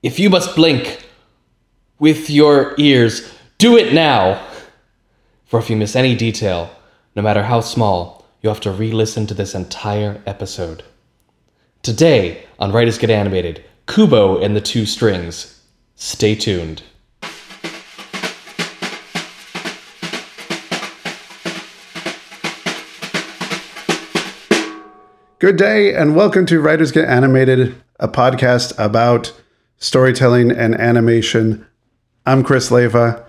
If you must blink with your ears, do it now. For if you miss any detail, no matter how small, you have to re listen to this entire episode. Today on Writers Get Animated, Kubo and the Two Strings. Stay tuned. Good day, and welcome to Writers Get Animated, a podcast about storytelling and animation. I'm Chris Leva,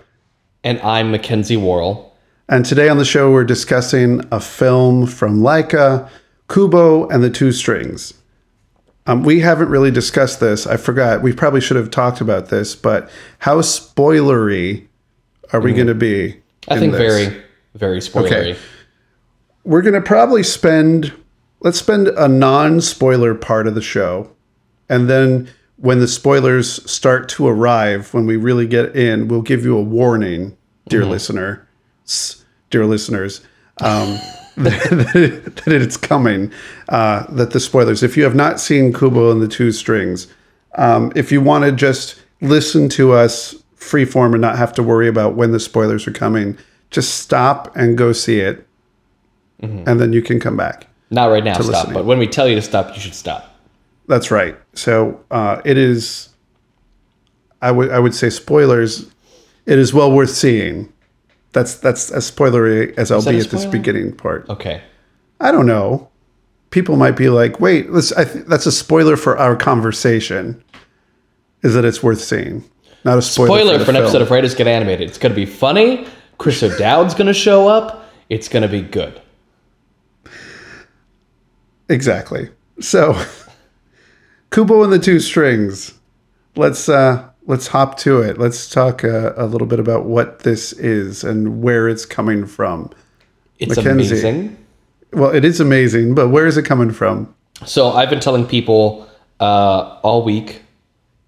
And I'm Mackenzie Worrell. and today on the show we're discussing a film from Laika, Kubo and the Two Strings. Um, we haven't really discussed this. I forgot. We probably should have talked about this, but how spoilery are we going to be? Mm. I in think this? very, very spoilery. Okay. we're going to probably spend let's spend a non-spoiler part of the show and then when the spoilers start to arrive when we really get in we'll give you a warning dear listener dear listeners um, that, that it's coming uh, that the spoilers if you have not seen kubo and the two strings um, if you want to just listen to us freeform and not have to worry about when the spoilers are coming just stop and go see it and then you can come back. Not right now, stop. listening. But when we tell you to stop, you should stop. That's right. So uh, it is. I would I would say spoilers. It is well worth seeing. That's that's as spoilery as I'll be at this beginning part. Okay. I don't know. People might be like, "Wait, let's, I th- that's a spoiler for our conversation." Is that it's worth seeing? Not a spoiler, Spoiler the for an film. episode of Writers Get Animated. It's going to be funny. Chris O'Dowd's going to show up. It's going to be good. Exactly. So, Kubo and the Two Strings. Let's uh let's hop to it. Let's talk uh, a little bit about what this is and where it's coming from. It's Mackenzie. amazing. Well, it is amazing, but where is it coming from? So I've been telling people uh, all week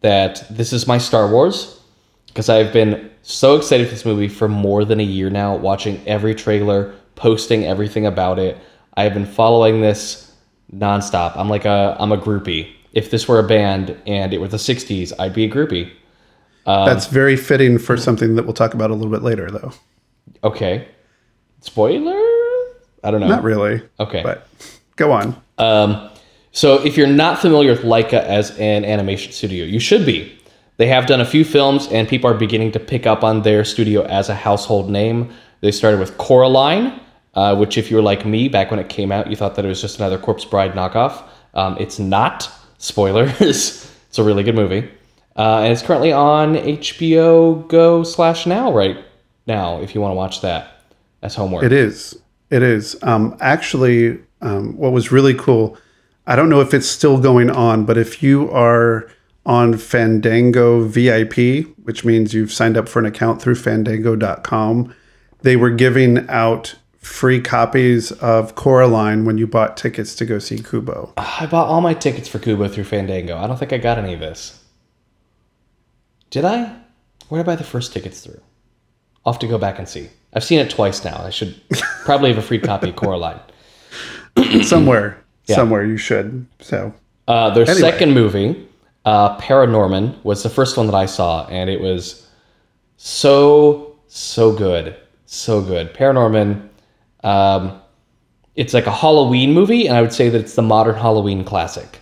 that this is my Star Wars because I've been so excited for this movie for more than a year now, watching every trailer, posting everything about it. I have been following this nonstop. I'm like a I'm a groupie. If this were a band and it were the '60s, I'd be a groupie. Um, That's very fitting for something that we'll talk about a little bit later, though. Okay, spoiler. I don't know. Not really, Okay. but go on. Um, so if you're not familiar with Laika as an animation studio, you should be. They have done a few films, and people are beginning to pick up on their studio as a household name. They started with Coraline, uh, which, if you were like me back when it came out, you thought that it was just another Corpse Bride knockoff. Um, it's not. Spoilers. it's a really good movie, uh, and it's currently on HBO Go slash Now right now. If you want to watch that as homework. It is. It is. Um, actually, um, what was really cool, I don't know if it's still going on, but if you are on Fandango VIP, which means you've signed up for an account through fandango.com, they were giving out free copies of Coraline when you bought tickets to go see Kubo. I bought all my tickets for Kubo through Fandango. I don't think I got any of this. Did I? Where did I buy the first tickets through? I'll have to go back and see. I've seen it twice now. I should probably have a free copy of Coraline. somewhere, somewhere you should. So, Uh, their Anyway. second movie, uh, Paranorman, was the first one that I saw, and it was so, so good. So good. Paranorman, um, it's like a Halloween movie, and I would say that it's the modern Halloween classic.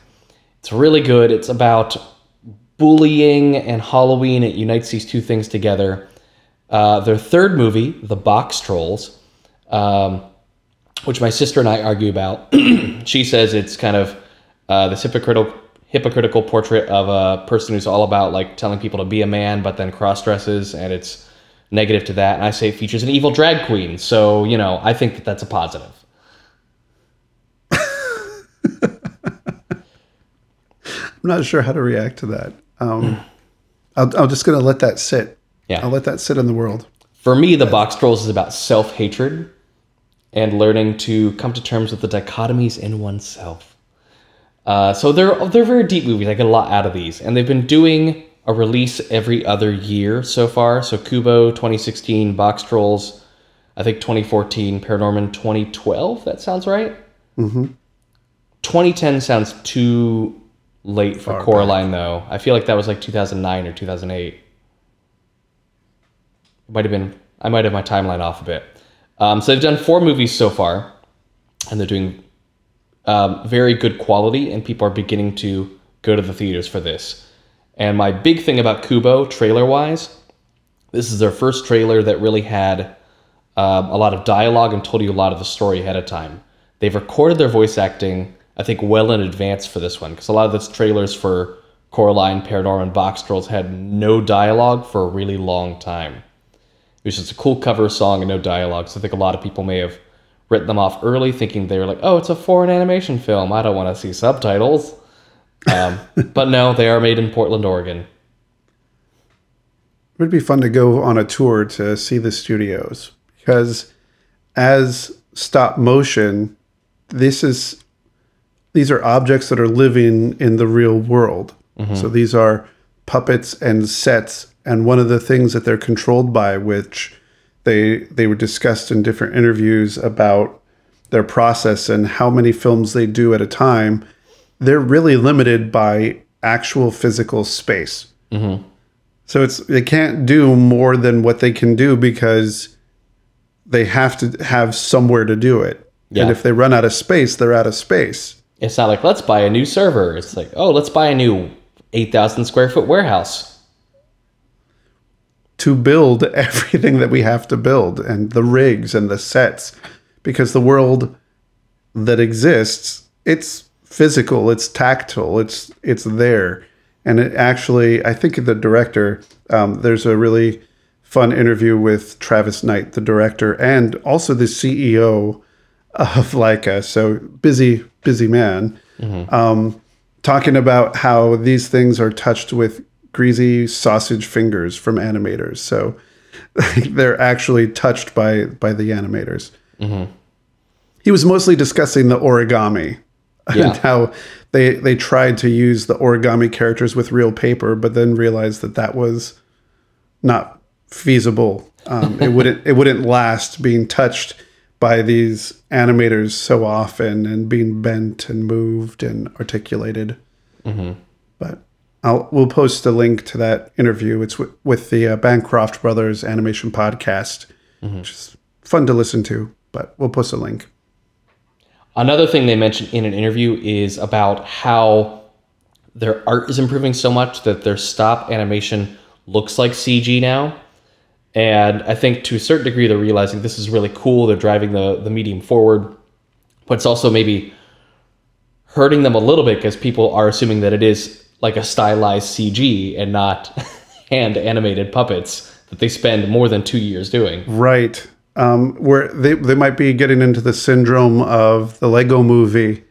It's really good. It's about bullying and Halloween. It unites these two things together. Uh, their third movie, The Box Trolls, um, which my sister and I argue about. she says it's kind of uh, this hypocritical hypocritical portrait of a person who's all about like telling people to be a man, but then cross dresses, and it's negative to that. And I say it features an evil drag queen, so you know I think that that's a positive. I'm not sure how to react to that. Um, I'll, I'm just going to let that sit. Yeah. I'll let that sit in the world. For me, The Box Trolls is about self hatred and learning to come to terms with the dichotomies in oneself. Uh, so they're they're very deep movies. I get a lot out of these, and they've been doing a release every other year so far. So Kubo 2016, Box Trolls, I think 2014, Paranorman 2012. That sounds right. Mm-hmm. 2010 sounds too late for Far Coraline, though. I feel like that was like 2009 or 2008. It might have been. I might have my timeline off a bit. Um, so they've done four movies so far, and they're doing um, very good quality, and people are beginning to go to the theaters for this. And my big thing about Kubo, trailer wise, this is their first trailer that really had um, a lot of dialogue and told you a lot of the story ahead of time. They've recorded their voice acting, I think, well in advance for this one, because a lot of the trailers for Coraline, Paranorman, Box Trolls had no dialogue for a really long time. It was just a cool cover song and no dialogue. So I think a lot of people may have written them off early, thinking they were like, "Oh, it's a foreign animation film. I don't want to see subtitles." Um, but no, they are made in Portland, Oregon. It would be fun to go on a tour to see the studios because as stop motion, this is these are objects that are living in the real world. So these are puppets and sets and one of the things that they're controlled by which they they were discussed in different interviews about their process and how many films they do at a time they're really limited by actual physical space mm-hmm. so it's they can't do more than what they can do because they have to have somewhere to do it Yeah. and if they run out of space they're out of space It's not like let's buy a new server. It's like oh, let's buy a new eight thousand square foot warehouse. to build everything that we have to build and the rigs and the sets because the world that exists it's physical it's tactile it's it's there. And it actually i think the director um, there's a really fun interview with travis knight the director and also the ceo of laika. So busy busy man. Um, talking about how these things are touched with greasy sausage fingers from animators. So they're actually touched by by the animators. He was mostly discussing the origami Yeah. and how they they tried to use the origami characters with real paper, but then realized that that was not feasible. Um, it wouldn't it wouldn't last being touched by these animators so often and being bent and moved and articulated. But I'll we'll post a link to that interview. It's with, with the uh, Bancroft Brothers Animation Podcast, which is fun to listen to. But we'll post a link. Another thing they mentioned in an interview is about how their art is improving so much that their stop animation looks like CG now. And I think to a certain degree they're realizing this is really cool. They're driving the, the medium forward. But it's also maybe hurting them a little bit because people are assuming that it is like a stylized CG and not hand animated puppets that they spend more than two years doing. Right. Um, where they, they might be getting into the syndrome of the Lego movie,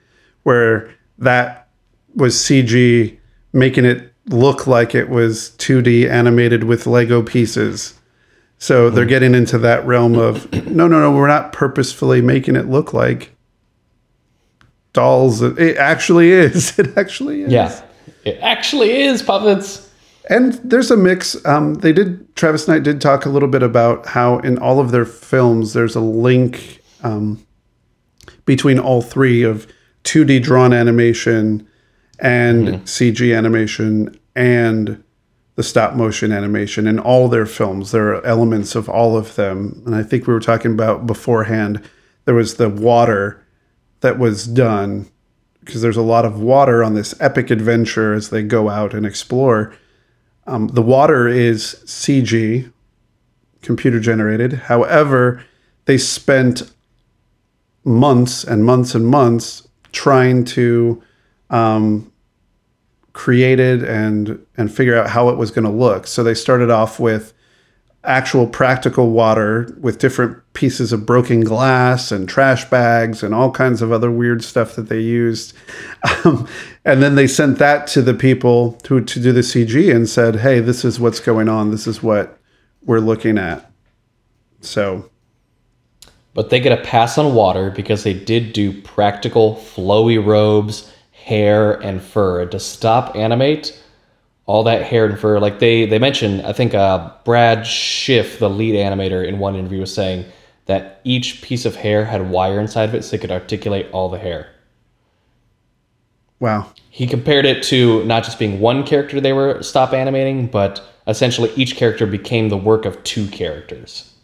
where that was CG, making it look like it was 2D animated with Lego pieces. So they're getting into that realm of no, no, no, we're not purposefully making it look like dolls. It actually is. It actually is. Yeah. It actually is puppets. And there's a mix. Um, they did. Travis Knight did talk a little bit about how in all of their films there's a link um, between all three of 2D drawn animation and CG animation and the stop motion animation in all their films. There are elements of all of them. And I think we were talking about beforehand. There was the water that was done because there's a lot of water on this epic adventure as they go out and explore. Um, the water is CG, computer generated. However, they spent months and months and months trying to um, create it and and figure out how it was going to look. So they started off with actual practical water with different pieces of broken glass and trash bags and all kinds of other weird stuff that they used. Um, and then they sent that to the people to, to do the CG and said, hey, this is what's going on. This is what we're looking at. So, But they get a pass on water because they did do practical flowy robes, hair, and fur. To stop animate all that hair and fur, like they they mentioned, I think uh, Brad Schiff, the lead animator, in one interview was saying that each piece of hair had wire inside of it so they could articulate all the hair. Wow. He compared it to not just being one character they were stop animating, but essentially each character became the work of two characters.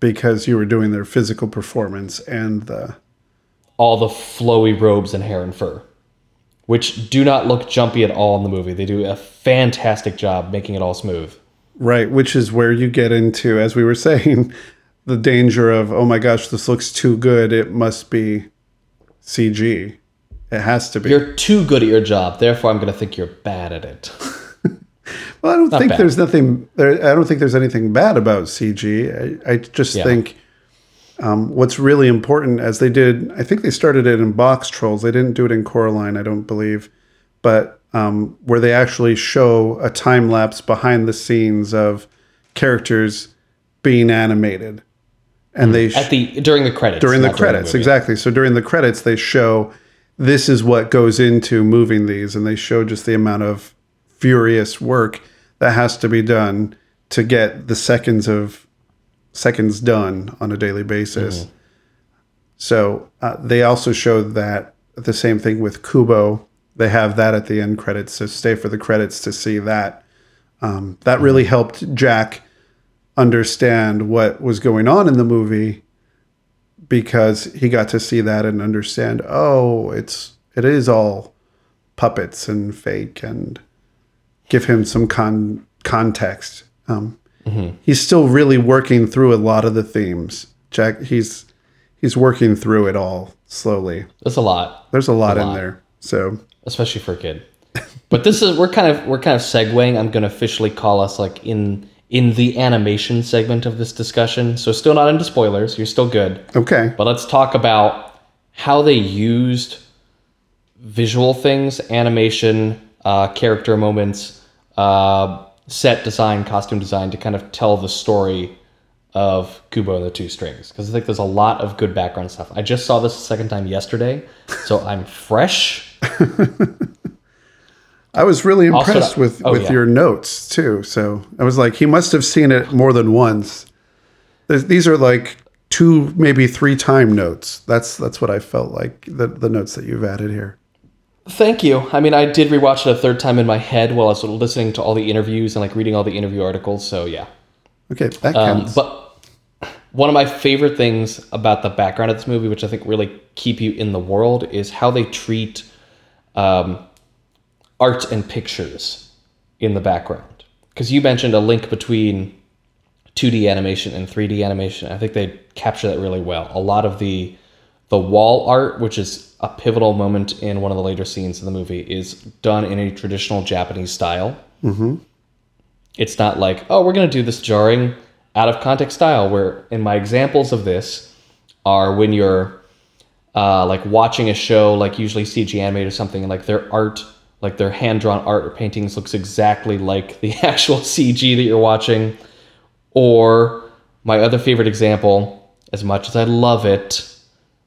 Because you were doing their physical performance and the All the flowy robes and hair and fur, which do not look jumpy at all in the movie. They do a fantastic job making it all smooth. right, which is where you get into, as we were saying, the danger of oh my gosh, this looks too good. It must be CG. It has to be. You're too good at your job, therefore I'm going to think you're bad at it. well, I don't think bad. there's nothing. There, I don't think there's anything bad about CG. I, I just Yeah. think um, what's really important, as they did, I think they started it in Box Trolls. They didn't do it in Coraline, I don't believe, but um, where they actually show a time lapse behind the scenes of characters being animated, and they sh- At the during the credits. during the credits movie. exactly so during the credits they show this is what goes into moving these and they show just the amount of furious work that has to be done to get the seconds of seconds done on a daily basis. So uh, they also showed that the same thing with kubo. They have that at the end credits so stay for the credits to see that. Um, that really helped jack understand what was going on in the movie because he got to see that and understand oh it's it is all puppets and fake and give him some con- context. Um, he's still really working through a lot of the themes jack he's he's working through it all slowly That's a lot, there's a lot in lot. there so especially for a kid. But this is we're kind of we're kind of segueing. I'm going to officially call us like in in the animation segment of this discussion. So still not into spoilers. You're still good. okay But let's talk about how they used visual things, animation, uh, character moments, uh, set design, costume design to kind of tell the story of Kubo and the Two Strings. Because I think there's a lot of good background stuff. I just saw this a second time yesterday, so I'm fresh. I was really Also- impressed with oh, with yeah. your notes too. So I was like, he must have seen it more than once. These are like two, maybe three time notes. That's that's what I felt like the the notes that you've added here. Thank you. I mean, I did rewatch it a third time in my head while I was listening to all the interviews and like reading all the interview articles. So yeah. Okay, that Um, counts. but one of my favorite things about the background of this movie, which I think really keep you in the world, is how they treat um, art and pictures in the background. Because you mentioned a link between 2D animation and 3D animation. I think they capture that really well. A lot of the the wall art, which is a pivotal moment in one of the later scenes in the movie, is done in a traditional Japanese style. It's not like, oh, we're going to do this jarring, out of context style. Where in my examples of this are when you're uh, like watching a show, like usually CG animated or something, and like their art, like their hand drawn art or paintings looks exactly like the actual CG that you're watching. Or my other favorite example, as much as I love it,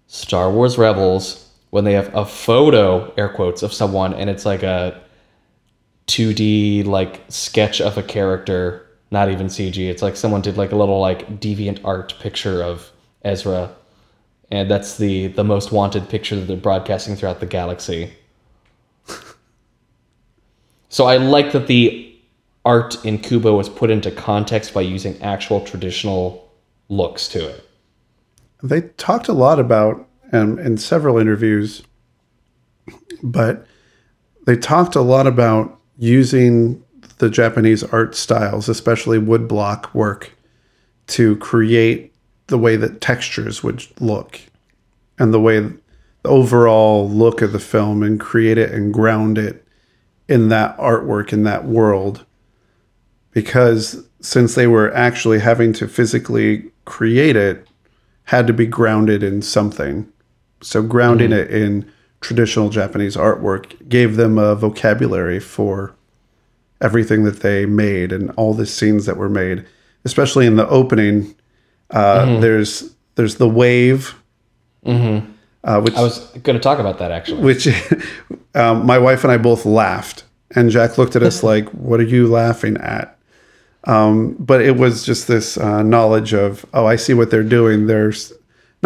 Star Wars Rebels, when they have a photo, air quotes, of someone and it's like a 2D like sketch of a character, not even CG. It's like someone did like a little like deviant art picture of Ezra. And that's the the most wanted picture that they're broadcasting throughout the galaxy. so I like that the art in Kubo was put into context by using actual traditional looks to it. they talked a lot about um, in several interviews, but they talked a lot about using the Japanese art styles, especially woodblock work, to create the way that textures would look and the way the overall look of the film and create it and ground it in that artwork in that world. Because since they were actually having to physically create it had to be grounded in something so grounding it in traditional japanese artwork gave them a vocabulary for everything that they made and all the scenes that were made especially in the opening uh, there's there's the wave uh, which I was going to talk about that actually. which um, my wife and I both laughed, and Jack looked at us like, "What are you laughing at?" Um, but it was just this uh, knowledge of, "Oh, I see what they're doing." There's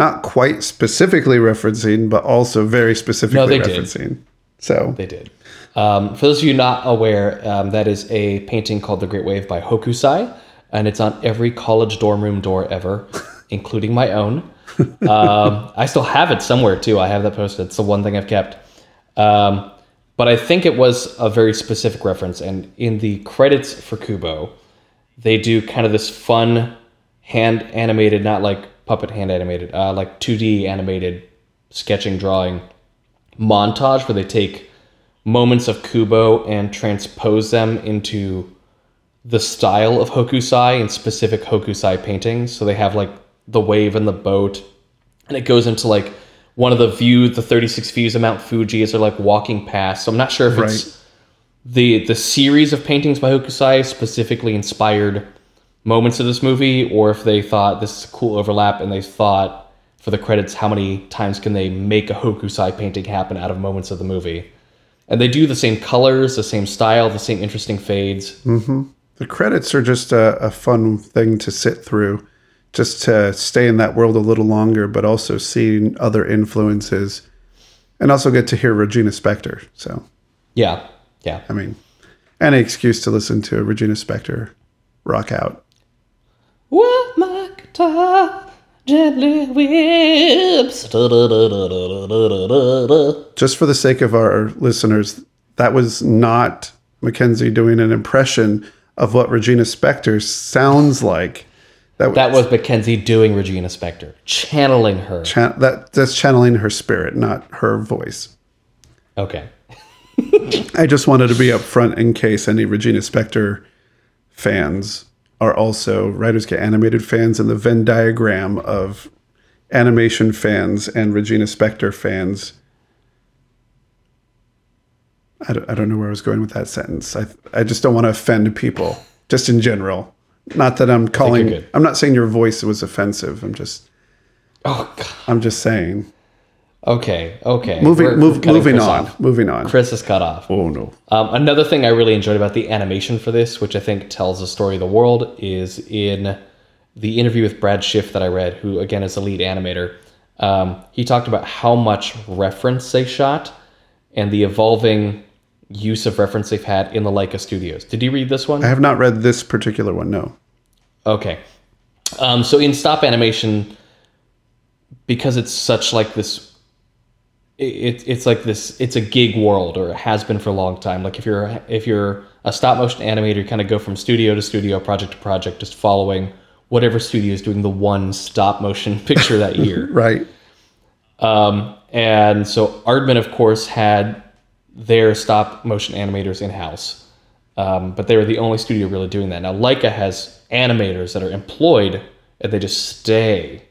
not quite specifically referencing, but also very specifically they did. referencing. So They did. Um, for those of you not aware, um, that is a painting called The Great Wave by Hokusai, and it's on every college dorm room door ever, including my own. Um, I still have it somewhere too. I have that posted. It's the one thing I've kept. Um, but I think it was a very specific reference. And in the credits for Kubo, they do kind of this fun hand animated, not like puppet hand animated, uh, like 2D animated sketching drawing montage where they take moments of Kubo and transpose them into the style of Hokusai and specific Hokusai paintings. So they have like the wave and the boat, and it goes into like one of the view, the 36 views of Mount Fuji as they're like walking past. So I'm not sure if Right. it's the the series of paintings by Hokusai specifically inspired moments of this movie, or if they thought this is a cool overlap and they thought for the credits how many times can they make a Hokusai painting happen out of moments of the movie. And they do the same colors, the same style, the same interesting fades. Mm-hmm. the credits are just a, a fun thing to sit through, just to stay in that world a little longer, but also seeing other influences, and also get to hear Regina Spektor. So, Yeah, yeah. I mean, any excuse to listen to Regina Spektor rock out. Well, my guitar gently whips. Just for the sake of our listeners, that was not Mackenzie doing an impression of what Regina Spektor sounds like. That, That was Mackenzie doing Regina Spektor, channeling her. cha- that that's channeling her spirit, not her voice. Okay. I just wanted to be upfront in case any Regina Spektor fans are also Writers Get Animated fans, and the Venn diagram of animation fans and Regina Spektor fans. I don't, I don't know where I was going with that sentence. I, I just don't want to offend people, just in general. Not that I'm calling. I'm not saying your voice was offensive. I'm just. Oh, God. I'm just saying. Okay, okay. Moving, We're move, cutting moving Chris on. off. Moving on. Chris is cut off. Oh no. Um, another thing I really enjoyed about the animation for this, which I think tells the story of the world, is in the interview with Brad Schiff that I read, who again is the lead animator. Um, he talked about how much reference they shot and the evolving use of reference they've had in the Laika studios. Did you read this one? I have not read this particular one. No. Okay. Um, so in stop animation, because it's such like this, it, it's like this. It's a gig world, or it has been for a long time. Like if you're if you're a stop motion animator, you kind of go from studio to studio, project to project, just following whatever studio is doing the one stop motion picture that year. Right. Um, and so Aardman, of course, had their stop motion animators in house, um, but they were the only studio really doing that. Now Laika has animators that are employed and they just stay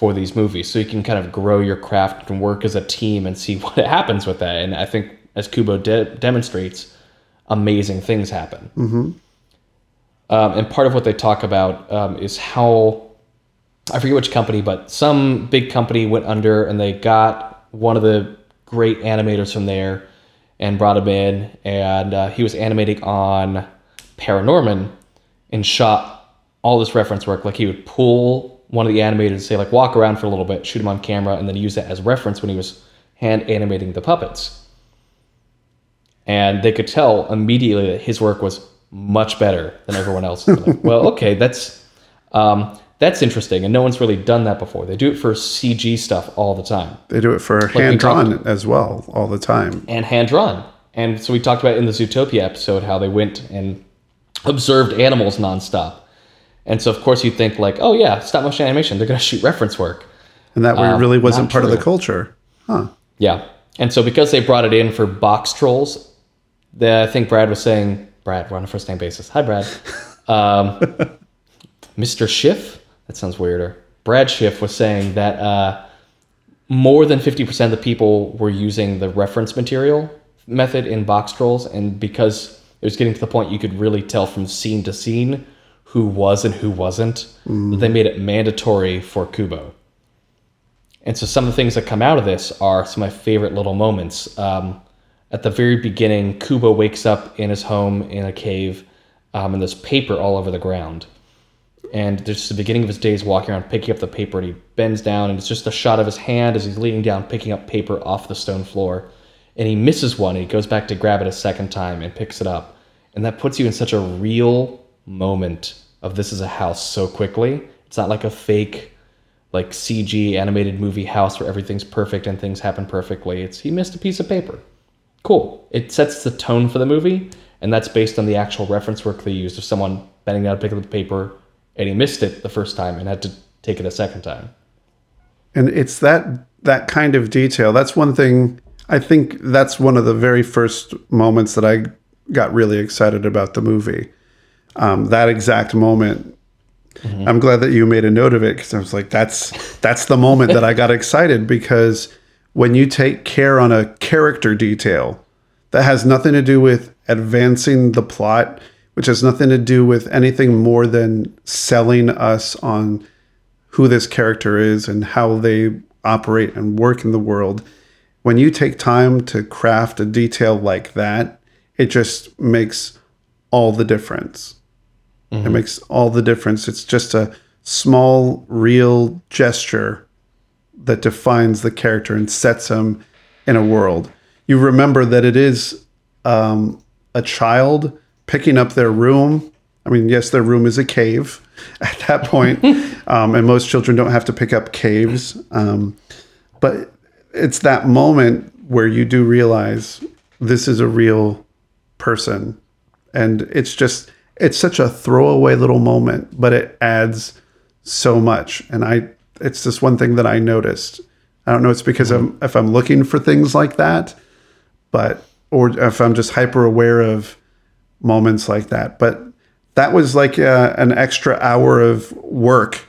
for these movies, so you can kind of grow your craft and work as a team and see what happens with that. And I think, as Kubo de- demonstrates, amazing things happen. Um, and part of what they talk about um, is how I forget which company, but some big company went under and they got one of the great animators from there and brought him in. And uh, he was animating on Paranorman and shot all this reference work. Like he would pull one of the animators say, like, walk around for a little bit, shoot him on camera, and then use that as reference when he was hand animating the puppets. And they could tell immediately that his work was much better than everyone else's. Like, well, okay, that's um, that's interesting, and no one's really done that before. They do it for CG stuff all the time They do it for we hand drawn as well all the time. and hand drawn. And so we talked about in the Zootopia episode how they went and observed animals nonstop. And so of course you think like, oh yeah, stop motion animation, they're gonna shoot reference work. And that Um, really wasn't part of the culture. Huh. Yeah. And so because they brought it in for box trolls, the, I think Brad was saying, Brad, we're on a first name basis. Hi, Brad. Um, Mr. Schiff? That sounds weirder. Brad Schiff was saying that uh, more than 50% of the people were using the reference material method in box trolls. And because it was getting to the point you could really tell from scene to scene who was and who wasn't, that they made it mandatory for Kubo. And so some of the things that come out of this are some of my favorite little moments. Um, at the very beginning, Kubo wakes up in his home in a cave, um, and there's paper all over the ground. And there's the beginning of his days walking around picking up the paper, and he bends down, and it's just a shot of his hand as he's leaning down, picking up paper off the stone floor. and he misses one and he goes back to grab it a second time and picks it up and that puts you in such a real moment of this is a house so quickly. It's not like a fake like cg animated movie house where everything's perfect and things happen perfectly. It's he missed a piece of paper. Cool. It sets the tone for the movie and that's based on the actual reference work they used of someone bending down to pick up the paper and he missed it the first time and had to take it a second time. And it's that that kind of detail. That's one thing i think that's one of the very first moments that i got really excited about the movie um, that exact moment i'm glad that you made a note of it because i was like that's that's the moment that i got excited because when you take care on a character detail that has nothing to do with advancing the plot which has nothing to do with anything more than selling us on who this character is and how they operate and work in the world. When you take time to craft a detail like that, it just makes all the difference. It makes all the difference. It's just a small, real gesture that defines the character and sets him in a world. You remember that it is um, a child picking up their room. I mean, yes, their room is a cave at that point, um, and most children don't have to pick up caves. Um, but it's that moment where you do realize this is a real person, and it's just it's such a throwaway little moment, but it adds so much. And I, it's just one thing that I noticed. I don't know. It's because I'm if I'm looking for things like that, but or if I'm just hyper aware of moments like that. But that was like uh, an extra hour of work,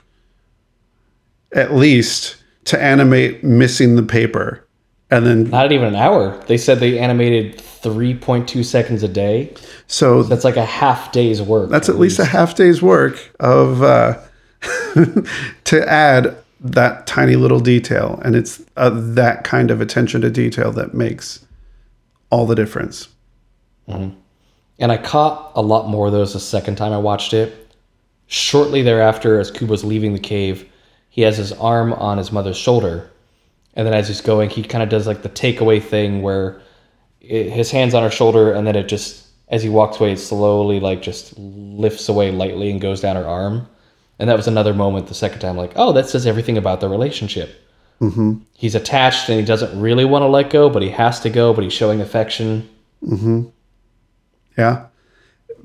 at least, to animate missing the paper, and then not even an hour they said they animated 3.2 seconds a day so that's like a half day's work that's at least a half day's work of uh, to add that tiny little detail, and it's uh, that kind of attention to detail that makes all the difference. And I caught a lot more of those the second time I watched it. Shortly thereafter, as Kubo's leaving the cave, he has his arm on his mother's shoulder. And then as he's going, he kind of does like the takeaway thing where it, his hand's on her shoulder, and then it just, as he walks away, it slowly like just lifts away lightly and goes down her arm. And that was another moment the second time, like, oh, that says everything about the relationship. Mm-hmm. He's attached and he doesn't really want to let go, but he has to go, but he's showing affection. Yeah.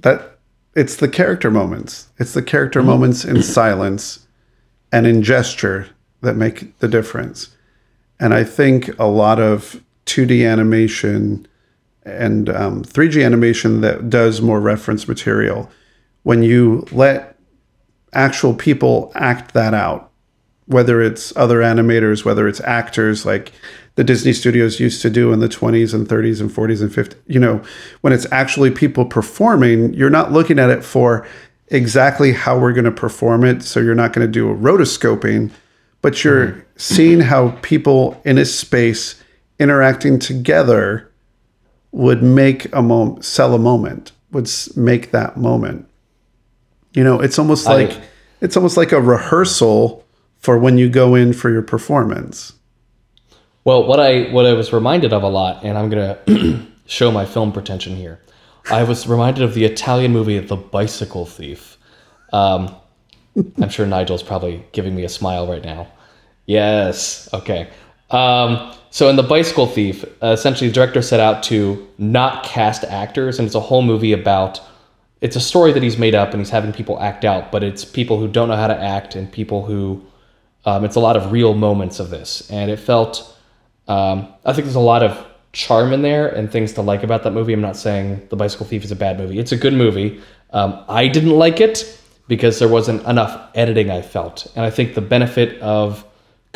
That it's the character moments. It's the character moments in silence and in gesture that make the difference. And I think a lot of 2D animation and um, 3D animation that does more reference material, when you let actual people act that out, whether it's other animators, whether it's actors like the Disney studios used to do in the 20s and 30s and 40s and 50s, you know, when it's actually people performing, you're not looking at it for exactly how we're going to perform it. So you're not going to do a rotoscoping, but you're seeing how people in a space interacting together would make a moment, sell a moment, would make that moment. You know, it's almost I- like it's almost like a rehearsal for when you go in for your performance. Well, what I what I was reminded of a lot, and I'm gonna show my film pretension here. I was reminded of the Italian movie The Bicycle Thief. Um, I'm sure Nigel's probably giving me a smile right now. Yes. Okay. Um, so in The Bicycle Thief, uh, essentially the director set out to not cast actors, and it's a whole movie about. It's a story that he's made up, and he's having people act out, but it's people who don't know how to act and people who. Um, it's a lot of real moments of this, and it felt. Um, I think there's a lot of charm in there and things to like about that movie. I'm not saying The Bicycle Thief is a bad movie. It's a good movie. Um, I didn't like it because there wasn't enough editing, I felt. And I think the benefit of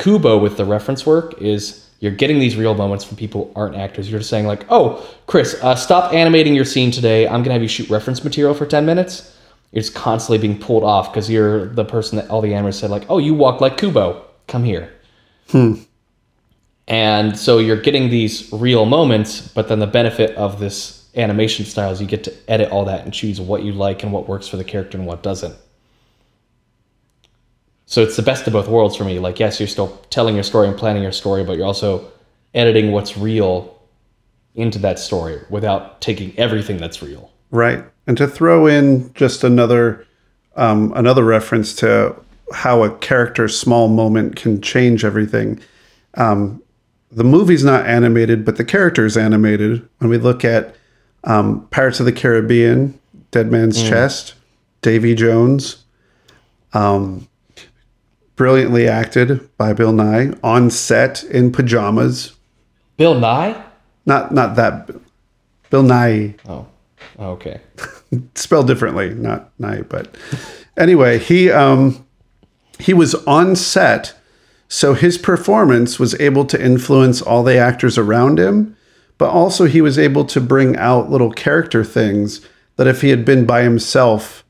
Kubo with the reference work is you're getting these real moments from people who aren't actors. You're just saying, like, oh, Chris, uh, stop animating your scene today. I'm going to have you shoot reference material for 10 minutes. You're just constantly being pulled off because you're the person that all the animators said, like, oh, you walk like Kubo. Come here. Hmm. And so you're getting these real moments, but then the benefit of this animation style is you get to edit all that and choose what you like and what works for the character and what doesn't. So it's the best of both worlds for me. Like, yes, you're still telling your story and planning your story, but you're also editing what's real into that story without taking everything that's real. Right. And to throw in just another um, another reference to how a character's small moment can change everything. Um, the movie's not animated, but the character is animated. When we look at um, Pirates of the Caribbean, Dead Man's Chest, Davy Jones, um, brilliantly acted by Bill Nighy on set in pajamas. Bill Nye? Not not that Bill Nye Oh, okay. spelled differently, not Nye, but anyway, he um he was on set, so his performance was able to influence all the actors around him, but also he was able to bring out little character things that if he had been by himself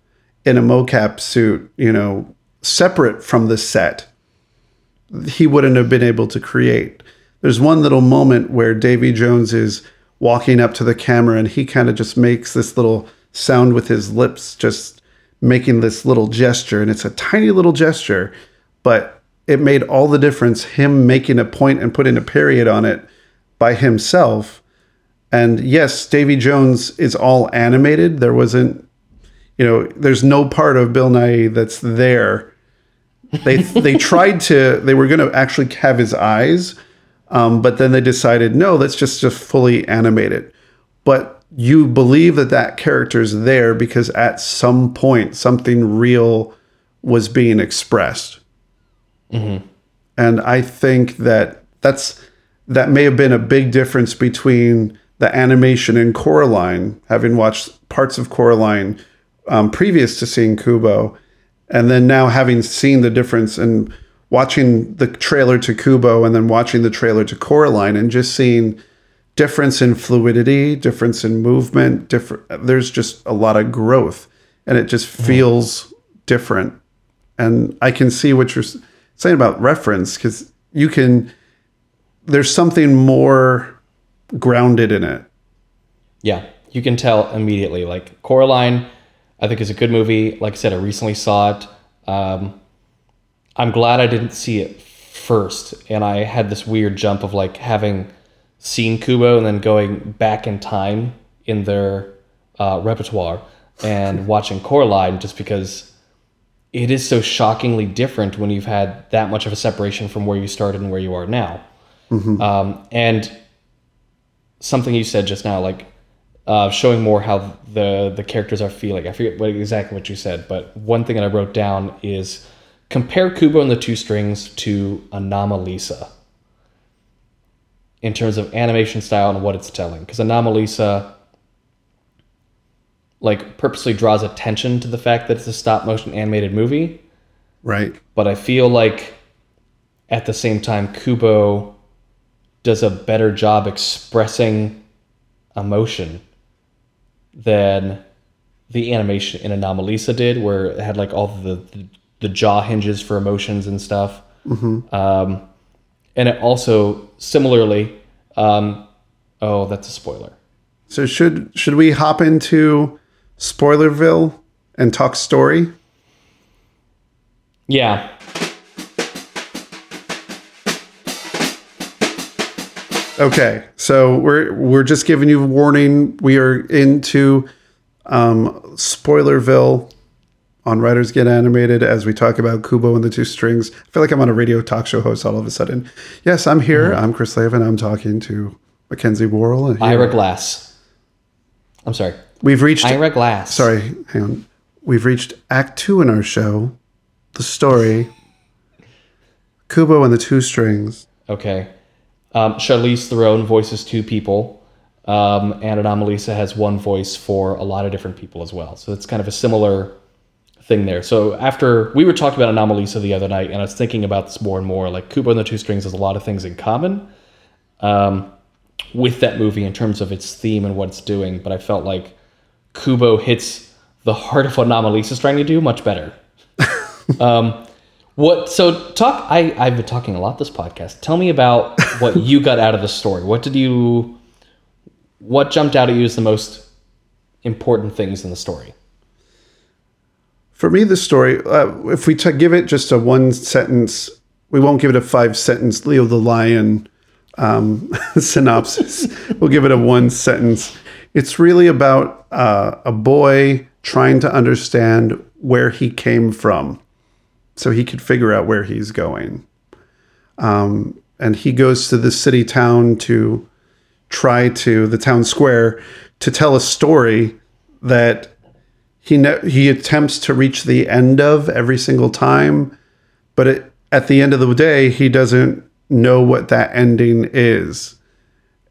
in a mocap suit, you know, separate from the set, he wouldn't have been able to create. There's one little moment where Davy Jones is walking up to the camera and he kind of just makes this little sound with his lips, just making this little gesture. And it's a tiny little gesture, but it made all the difference. Him making a point and putting a period on it by himself. And yes, Davy Jones is all animated. There wasn't, you know, there's no part of Bill Nighy that's there. They they tried to they were going to actually have his eyes um, but then they decided no let's just just fully animate it. But you believe that that character is there because at some point something real was being expressed. And i think that that's that may have been a big difference between the animation in coraline having watched parts of coraline um, previous to seeing kubo and then now having seen the difference and watching the trailer to Kubo and then watching the trailer to Coraline and just seeing difference in fluidity, difference in movement, different there's just a lot of growth and it just feels different. And I can see what you're saying about reference cuz you can there's something more grounded in it. Yeah, you can tell immediately. Like Coraline, I think is a good movie. Like I said, I recently saw it. Um, I'm glad I didn't see it first, and I had this weird jump of like having seen Kubo and then going back in time in their uh, repertoire and watching Coraline, just because it is so shockingly different when you've had that much of a separation from where you started and where you are now. Um, and something you said just now, like uh, showing more how the the characters are feeling. I forget what exactly what you said, but one thing that I wrote down is compare Kubo and the Two Strings to Anomalisa in terms of animation style and what it's telling. Because Anomalisa like purposely draws attention to the fact that it's a stop motion animated movie, Right. but I feel like at the same time Kubo does a better job expressing emotion than the animation in Anomalisa did, where it had like all the the, the jaw hinges for emotions and stuff. Um, and it also similarly, um, oh, that's a spoiler. So should should we hop into Spoilerville and talk story? Yeah, Okay, so we're we're just giving you a warning. We are into um, Spoilerville on Writers Get Animated as we talk about Kubo and the Two Strings. I feel like I'm on a radio talk show host all of a sudden. Yes, I'm here. I'm Chris Lavin. I'm talking to Mackenzie Worrell. And Ira Glass. I'm sorry, we've reached. Ira Glass. sorry, hang on. We've reached Act Two in our show. The story. Kubo and the Two Strings. Okay. Um, Charlize Theron voices two people, um, and Anomalisa has one voice for a lot of different people as well. So it's kind of a similar thing there. So after we were talking about Anomalisa the other night, and I was thinking about this more and more, like Kubo and the Two Strings has a lot of things in common um, with that movie in terms of its theme and what it's doing. But I felt like Kubo hits the heart of what Anomalisa is trying to do much better. um, what so talk I, I've been talking a lot this podcast. Tell me about what you got out of the story. What did you what jumped out at you as the most important things in the story? For me, the story, uh, if we t- give it just a one sentence, we won't give it a five sentence Leo the Lion um, synopsis. we'll give it a one sentence. It's really about uh, a boy trying to understand where he came from so he could figure out where he's going. Um, and he goes to the city town to try to, the town square, to tell a story that he ne- he attempts to reach the end of every single time, but it, at the end of the day, he doesn't know what that ending is.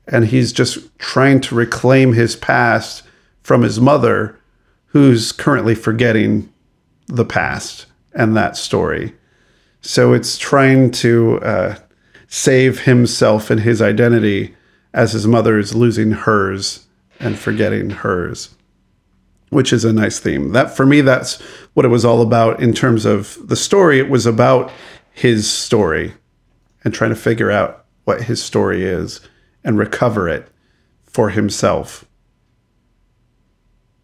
And he's just trying to reclaim his past from his mother, who's currently forgetting the past and that story. So it's trying to uh, save himself and his identity as his mother is losing hers and forgetting hers, which is a nice theme. That for me, that's what it was all about in terms of the story. It was about his story and trying to figure out what his story is and recover it for himself.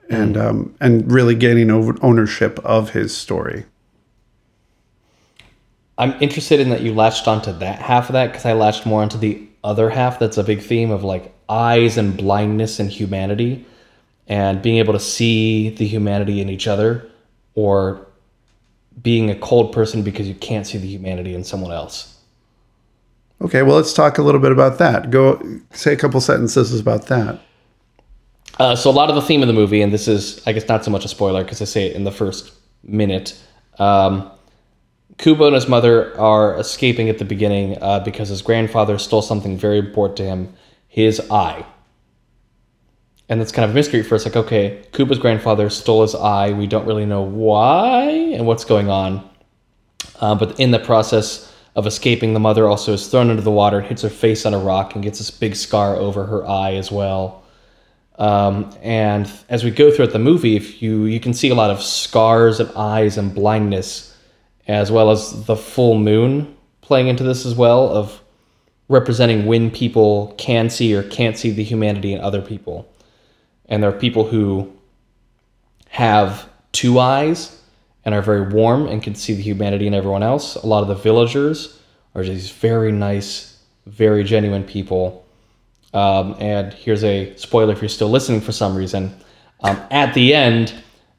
And um, and really gaining ownership of his story. I'm interested in that you latched onto that half of that because I latched more onto the other half. That's a big theme of like eyes and blindness and humanity, and being able to see the humanity in each other, or being a cold person because you can't see the humanity in someone else. Okay, well, let's talk a little bit about that. Go say a couple sentences about that. Uh, so a lot of the theme of the movie, and this is, I guess, not so much a spoiler because I say it in the first minute. Um, Kubo and his mother are escaping at the beginning uh, because his grandfather stole something very important to him, his eye. And that's kind of a mystery for us. Like, okay, Kubo's grandfather stole his eye. We don't really know why and what's going on. Uh, but in the process of escaping, the mother also is thrown into the water and hits her face on a rock and gets this big scar over her eye as well. Um, and as we go throughout the movie, if you you can see a lot of scars and eyes and blindness, as well as the full moon playing into this as well of representing when people can see or can't see the humanity in other people. And there are people who have two eyes and are very warm and can see the humanity in everyone else. A lot of the villagers are these very nice, very genuine people. Um, and here's a spoiler if you're still listening for some reason. Um, at the end,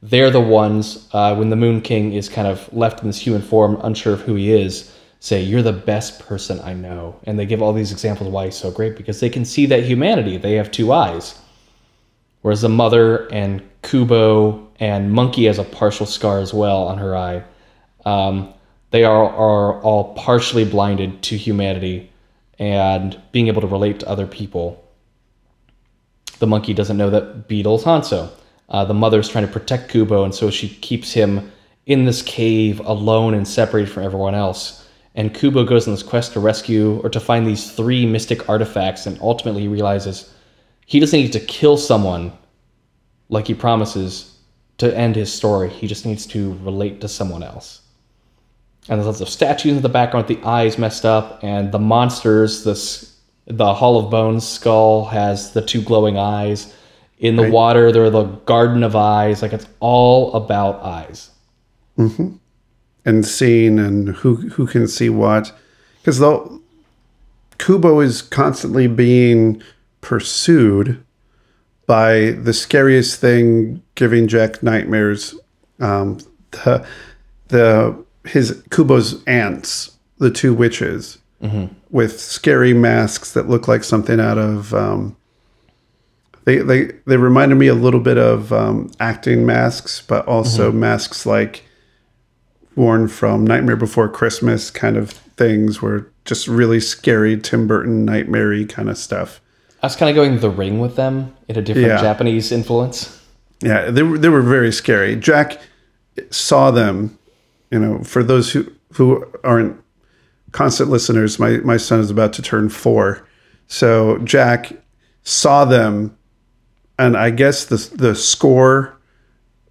they're the ones, uh, when the Moon King is kind of left in this human form, unsure of who he is, say, You're the best person I know. And they give all these examples why he's so great because they can see that humanity. They have two eyes. Whereas the mother and Kubo and Monkey has a partial scar as well on her eye. Um, they are, are all partially blinded to humanity and being able to relate to other people. The monkey doesn't know that Beetle's Hanzo. Uh, the mother's trying to protect Kubo, and so she keeps him in this cave alone and separated from everyone else. And Kubo goes on this quest to rescue or to find these three mystic artifacts, and ultimately he realizes he doesn't need to kill someone like he promises to end his story. He just needs to relate to someone else. And there's lots of statues in the background with the eyes messed up, and the monsters, this the Hall of Bones skull has the two glowing eyes. In the Right. water, They're the Garden of Eyes. Like it's all about eyes. and seeing and who who can see what because though kubo is constantly being pursued by the scariest thing giving jack nightmares um, the the his kubo's aunts the two witches with scary masks that look like something out of um, they, they they reminded me a little bit of um, acting masks but also masks like worn from Nightmare Before Christmas kind of things were just really scary Tim Burton nightmare kind of stuff. I was kind of going the ring with them in a different Yeah. Japanese influence. Yeah, they were, they were very scary. Jack saw them, you know, for those who, who aren't constant listeners, my, my son is about to turn four. So Jack saw them, and I guess the, the score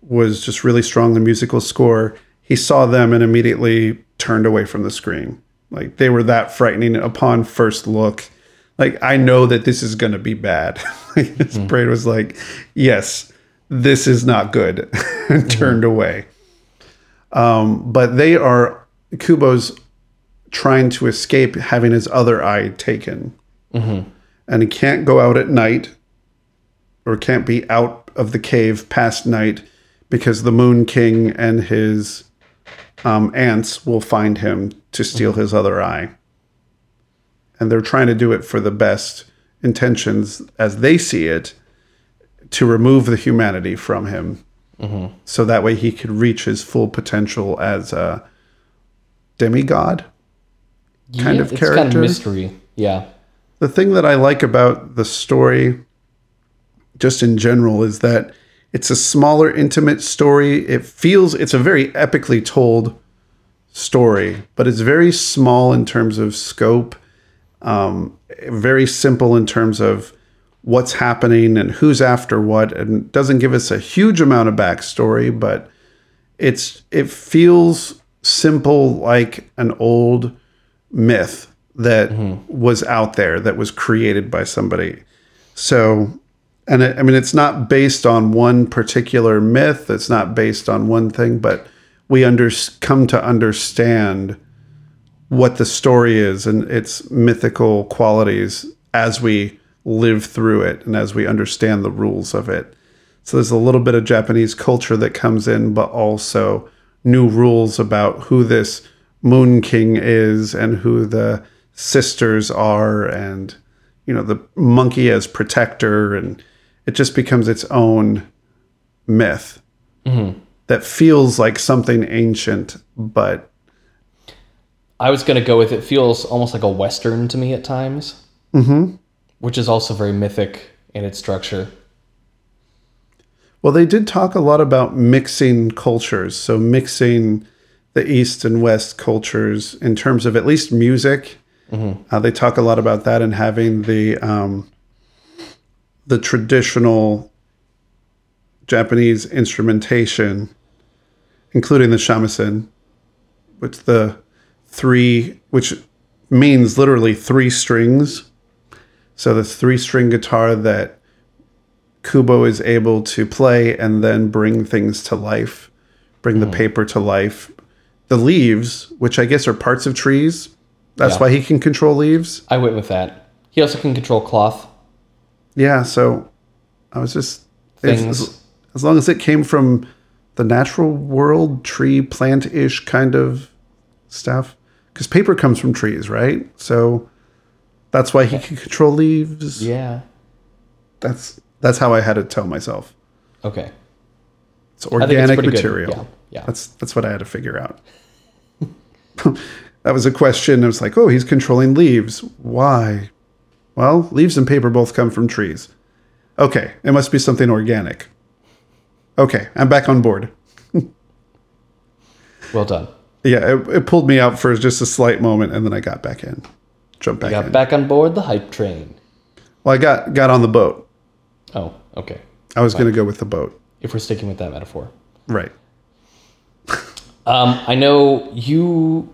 was just really strong, the musical score. He saw them and immediately turned away from the screen. Like they were that frightening upon first look. Like I know that this is going to be bad. Like, His brain mm-hmm. was like, "Yes, this is not good," and mm-hmm. turned away. Um, but they are Kubo's trying to escape having his other eye taken, mm-hmm. and he can't go out at night or can't be out of the cave past night because the Moon King and his um, aunts will find him to steal his other eye. And they're trying to do it for the best intentions as they see it to remove the humanity from him. So that way he could reach his full potential as a demigod. Kind Yeah, of it's kind character. of mystery. Yeah. the thing that I like about the story, just in general, is that it's a smaller, intimate story. It feels it's a very epically told story, but it's very small in terms of scope, um, very simple in terms of what's happening and who's after what, and doesn't give us a huge amount of backstory, but it's it feels simple like an old myth that was out there that was created by somebody. So, and it, I mean, it's not based on one particular myth. It's not based on one thing, but we under come to understand what the story is and its mythical qualities as we live through it and as we understand the rules of it. So there's a little bit of Japanese culture that comes in, but also new rules about who this Moon King is and who the sisters are, and you know the monkey as protector, and it just becomes its own myth that feels like something ancient, but I was going to go with it feels almost like a Western to me at times, mm-hmm. which is also very mythic in its structure. Well, they did talk a lot about mixing cultures. So, mixing the East and West cultures in terms of at least music. Uh, they talk a lot about that and having the um, the traditional Japanese instrumentation, including the shamisen, which the three, which means literally three strings. So the three string guitar that Kubo is able to play and then bring things to life, bring the hmm. paper to life. The leaves, which I guess are parts of trees, that's Yeah. why he can control leaves. I went with that. He also can control cloth Yeah, so I was just things. as, as long as it came from the natural world, tree, plant ish kind of stuff. Because paper comes from trees, right? So that's why he can control leaves. Yeah. That's that's how I had to tell myself. Okay. It's think it's organic material. Yeah, yeah. That's that's what I had to figure out. that was a question. I was like, oh, he's controlling leaves. Why? Well, leaves and paper both come from trees. Okay, it must be something organic. Okay, I'm back on board. Well done. Yeah, it, it pulled me out for just a slight moment, and then I got back in, jumped back Got in. back on board the hype train. Well, I got got on the boat. Oh, okay. I was going to go with the boat. If we're sticking with that metaphor. Right. Um, I know you.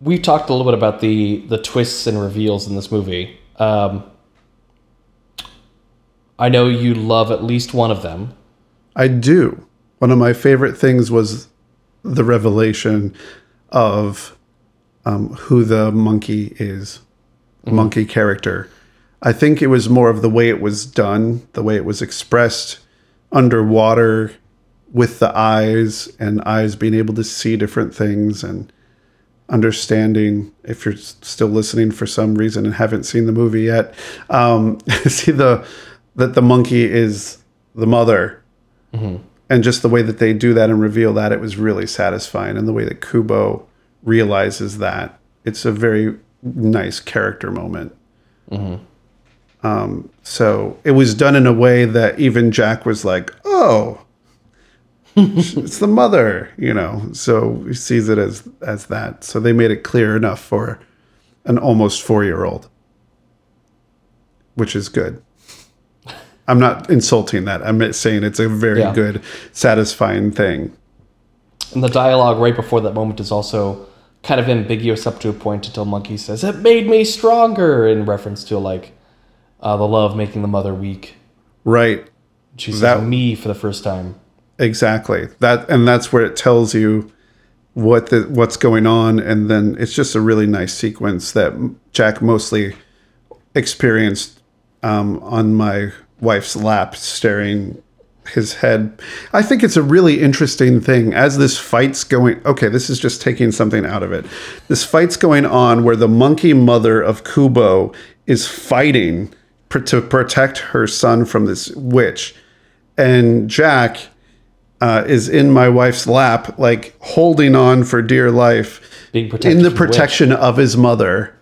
We've talked a little bit about the the twists and reveals in this movie. Um, I know you love at least one of them. I do. One of my favorite things was the revelation of um, who the monkey is, monkey character. I think it was more of the way it was done, the way it was expressed underwater with the eyes and eyes being able to see different things and understanding if you're still listening for some reason and haven't seen the movie yet um, see the that the monkey is the mother. And just the way that they do that and reveal that it was really satisfying. And the way that kubo realizes that it's a very nice character moment. Um, so it was done in a way that even jack was like oh it's the mother you know so he sees it as as that so they made it clear enough for an almost four year old which is good i'm not insulting that i'm saying it's a very Yeah. good satisfying thing And the dialogue right before that moment is also kind of ambiguous up to a point until Monkey says, It made me stronger, in reference to like uh, the love making the mother weak. right She says, That- Me for the first time. Exactly that and that's where it tells you what the what's going on and then it's just a really nice sequence that jack mostly experienced um, on my wife's lap, staring his head. I think it's a really interesting thing as this fight's going. Okay, this is just taking something out of it. This fight's going on where the monkey mother of Kubo is fighting pr- to protect her son from this witch, and Jack uh, is in my wife's lap, like holding on for dear life, Being protected in the from the witch. protection of his mother.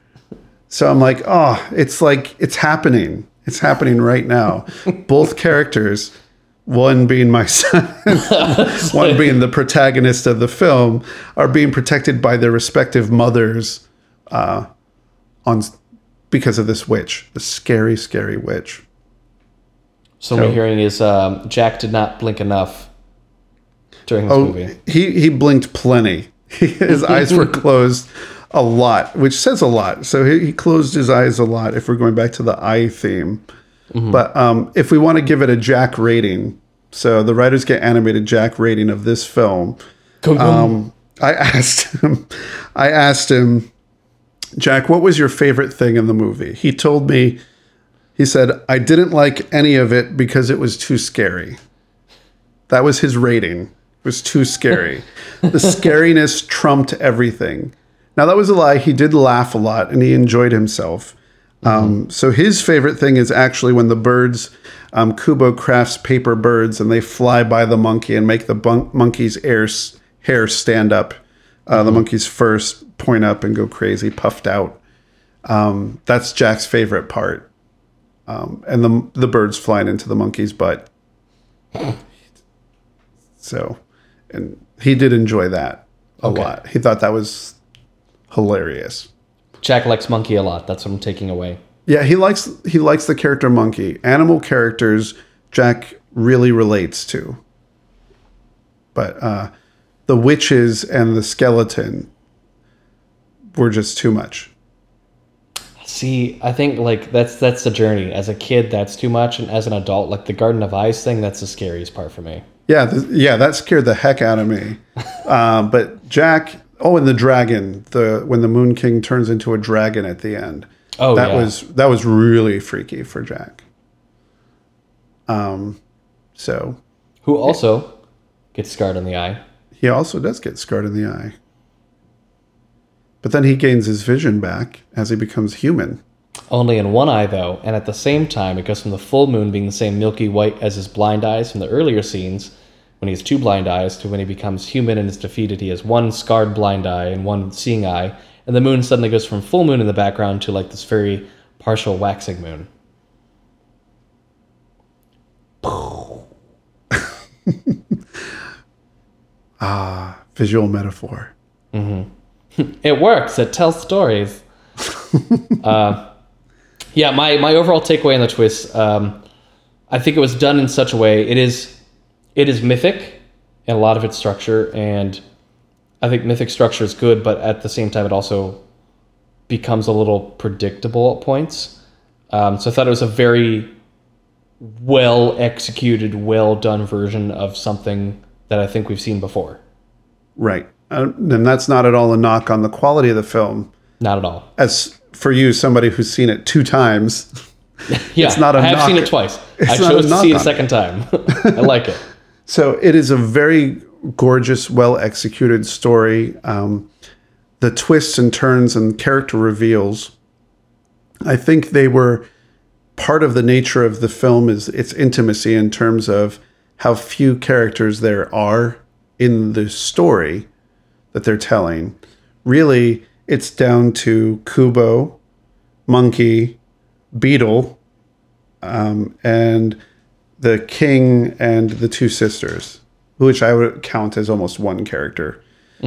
So I'm like, oh, it's like it's happening. It's happening right now. Both characters, one being my son, one being the protagonist of the film, are being protected by their respective mothers, uh, on because of this witch, the scary, scary witch. So what we're hearing is um, Jack did not blink enough during this Oh, movie. he he blinked plenty. his eyes were closed a lot, which says a lot. So he, he closed his eyes a lot. If we're going back to the eye theme, but um, if we want to give it a Jack rating, so the writers get animated Jack rating of this film. Um, I asked him, I asked him, Jack, what was your favorite thing in the movie? He told me, he said, I didn't like any of it because it was too scary. That was his rating. Was too scary. the scariness trumped everything. Now that was a lie. He did laugh a lot and he enjoyed himself. Um, so his favorite thing is actually when the birds, um, Kubo crafts paper birds and they fly by the monkey and make the bun- monkey's hair, hair stand up. Uh, The monkey's first point up and go crazy, puffed out. Um, that's Jack's favorite part. Um, and the the birds flying into the monkey's butt. So, and he did enjoy that a lot. He thought that was hilarious. Jack likes Monkey a lot. That's what I'm taking away. Yeah, he likes he likes the character monkey. Animal characters Jack really relates to. But uh the witches and the skeleton were just too much. See, I think like that's that's the journey. As a kid, that's too much, and as an adult, like the Garden of Eyes thing, that's the scariest part for me. Yeah, th- yeah, that scared the heck out of me. uh, but Jack, oh, and the dragon, the when the Moon King turns into a dragon at the end. Oh, that yeah. was that was really freaky for Jack. Um, so Who also gets scarred in the eye. he also does get scarred in the eye. But then he gains his vision back as he becomes human. Only in one eye, though, and at the same time, it goes from the full moon being the same milky white as his blind eyes from the earlier scenes, when he has two blind eyes, to when he becomes human and is defeated, he has one scarred blind eye and one seeing eye, and the moon suddenly goes from full moon in the background to like this very partial waxing moon. Ah, visual metaphor. It works. It tells stories. uh, yeah, my, my overall takeaway on the twist, um, I think it was done in such a way. It is it is mythic in a lot of its structure, and I think mythic structure is good, but at the same time, it also becomes a little predictable at points. Um, so I thought it was a very well executed, well done version of something that I think we've seen before. Right. Uh, and that's not at all a knock on the quality of the film. Not at all. As for you, somebody who's seen it two times, Yeah, It's not a I have knock. seen it twice. I It's a chose to see it a it. second time. I like it. So it is a very gorgeous, well executed story. Um, the twists and turns and character reveals, I think they were part of the nature of the film is its intimacy in terms of how few characters there are in the story that they're telling. Really, it's down to Kubo, Monkey, Beetle, um, and the king and the two sisters, which I would count as almost one character.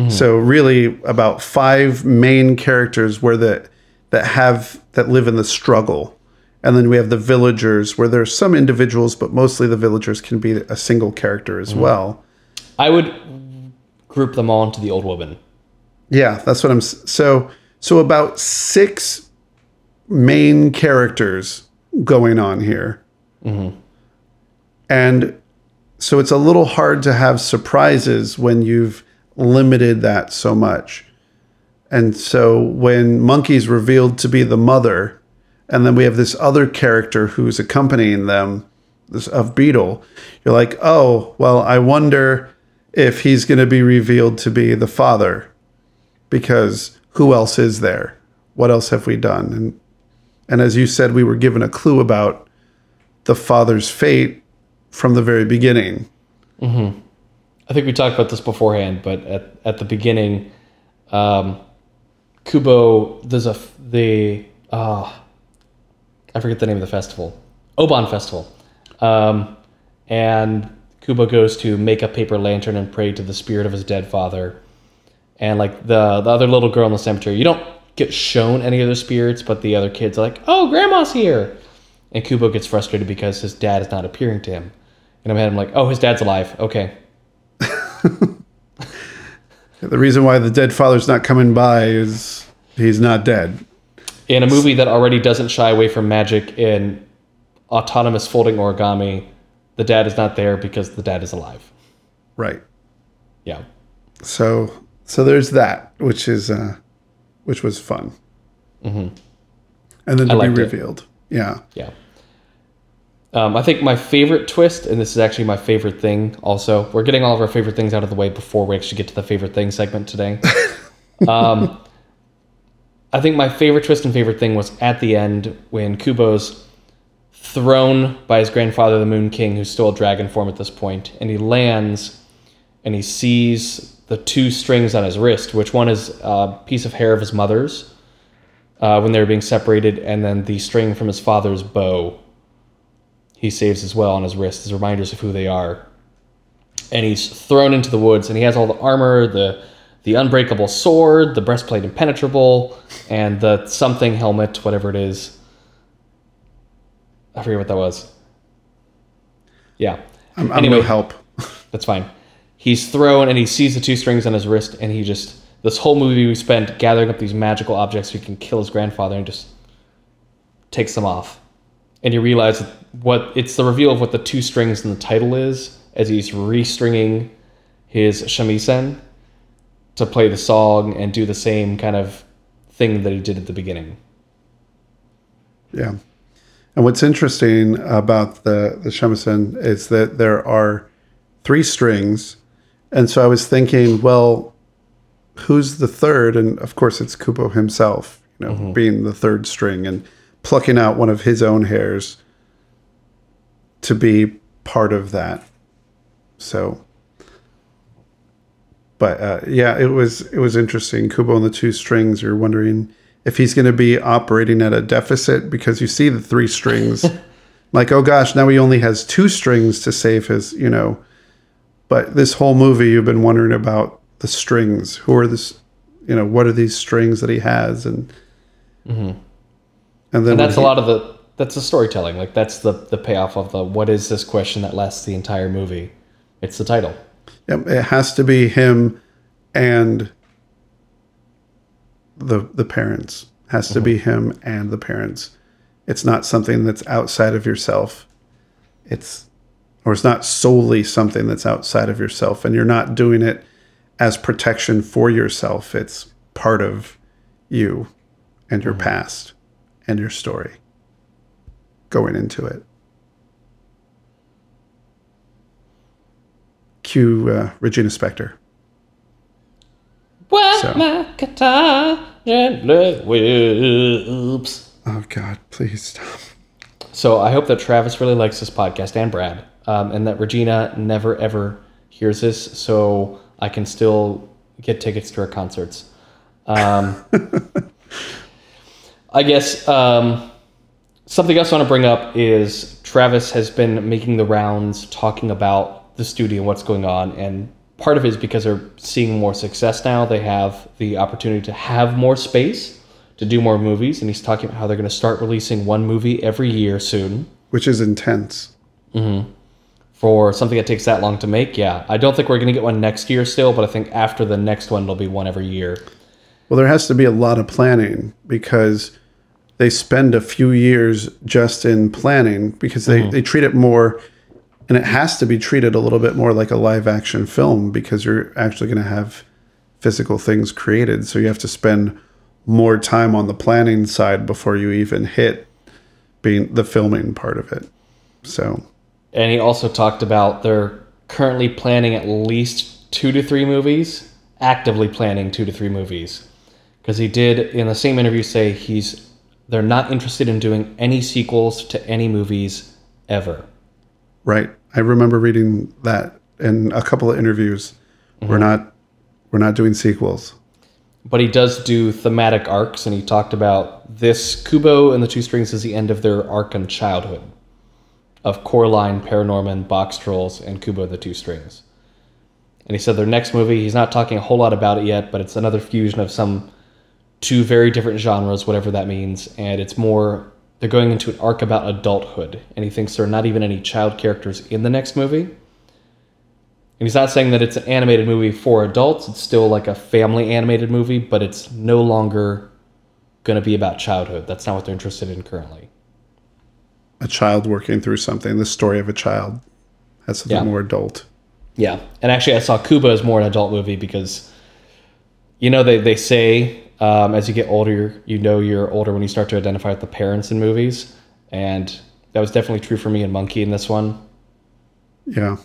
So really, about five main characters where the that have that live in the struggle, and then we have the villagers where there's some individuals, but mostly the villagers can be a single character as well. I would group them all into the old woman. Yeah, that's what I'm. So so about six main characters going on here, mm-hmm. and so it's a little hard to have surprises when you've limited that so much. And so when Monkey's revealed to be the mother, and then we have this other character who's accompanying them this of Beetle. You're like, oh, well, I wonder if he's going to be revealed to be the father, because who else is there? What else have we done? And and as you said, we were given a clue about the father's fate from the very beginning. I think we talked about this beforehand, but at, at the beginning, um, Kubo, there's a the uh, I forget the name of the festival, Obon Festival, um, and Kubo goes to make a paper lantern and pray to the spirit of his dead father, and like the the other little girl in the cemetery, you don't get shown any other spirits, but the other kids are like, "Oh, grandma's here," and Kubo gets frustrated because his dad is not appearing to him, and I'm I'm like, "Oh, his dad's alive. Okay." The reason why the dead father's not coming by is he's not dead. in a movie that already doesn't shy away from magic in autonomous folding origami, the dad is not there because the dad is alive. Right. Yeah. So so there's that, which is uh, which was fun. Mm-hmm. And then to be liked it. revealed. Yeah. Yeah. Um, I think my favorite twist, and this is actually my favorite thing also, we're getting all of our favorite things out of the way before we actually get to the favorite thing segment today. um, I think my favorite twist and favorite thing was at the end when Kubo's thrown by his grandfather, the Moon King, who's still a dragon form at this point, and he lands and he sees the two strings on his wrist, which one is a piece of hair of his mother's uh, when they were being separated, and then the string from his father's bow he saves as well on his wrist as reminders of who they are. And he's thrown into the woods, and he has all the armor, the the unbreakable sword, the breastplate impenetrable, and the something helmet, whatever it is. I forget what that was. Yeah. I'm, I'm Anyway. no help. That's fine. He's thrown and he sees the two strings on his wrist, and he just this whole movie we spent gathering up these magical objects so he can kill his grandfather and just takes them off. And you realize what it's the reveal of what the two strings in the title is as he's restringing his shamisen to play the song and do the same kind of thing that he did at the beginning. Yeah. And what's interesting about the the shamisen is that there are three strings, and so I was thinking, well, who's the third? And of course, it's Kubo himself, you know, being the third string and plucking out one of his own hairs to be part of that. So, but uh, yeah, it was it was interesting. Kubo and the two strings. You're wondering if he's going to be operating at a deficit because you see the three strings. like, oh gosh, now he only has two strings to save his, you know. But this whole movie, you've been wondering about the strings. Who are this? You know, what are these strings that he has? And mm-hmm. and then And that's a lot of the that's the storytelling. Like that's the the payoff of the what is this question that lasts the entire movie. It's the title. It has to be him and the the parents. Has to be mm-hmm. him and the parents. It's not something that's outside of yourself. It's or it's not solely something that's outside of yourself and you're not doing it as protection for yourself. It's part of you and your past and your story going into it. Cue uh, Regina Spektor. Wet So- my guitar gently whoops. Oh God, please stop. So I hope that Travis really likes this podcast and Brad, um, and that Regina never ever hears this, so I can still get tickets to her concerts. Um, I guess um, something else I want to bring up is Travis has been making the rounds talking about the studio and what's going on, and part of it is because they're seeing more success now. They have the opportunity to have more space to do more movies, and he's talking about how they're going to start releasing one movie every year soon Which is intense. For something that takes that long to make. Yeah, I don't think we're going to get one next year still, but I think after the next one, there'll be one every year. Well, there has to be a lot of planning because they spend a few years just in planning because they, mm-hmm. they treat it more, and it has to be treated a little bit more like a live action film because you're actually going to have physical things created. So you have to spend more time on the planning side before you even hit being the filming part of it. So And he also talked about they're currently planning at least two to three movies, actively planning two to three movies. Because he did in the same interview say he's they're not interested in doing any sequels to any movies ever. right, I remember reading that in a couple of interviews. We're mm-hmm. not we're not doing sequels. But he does do thematic arcs, and he talked about this Kubo and the Two Strings is the end of their arc in childhood of Coraline, Paranorman, Box Trolls, and Kubo the Two Strings. And he said their next movie, he's not talking a whole lot about it yet, but it's another fusion of some two very different genres, whatever that means. And it's more, they're going into an arc about adulthood. And he thinks there are not even any child characters in the next movie. And he's not saying that it's an animated movie for adults. It's still like a family animated movie, but it's no longer going to be about childhood. That's not what they're interested in currently. A child working through something, the story of a child. That's something Yeah. more adult. Yeah. And actually, I saw Kubo as more an adult movie because, you know, they, they say um, as you get older, you know you're older when you start to identify with the parents in movies. And that was definitely true for me and Monkey in this one. Yeah.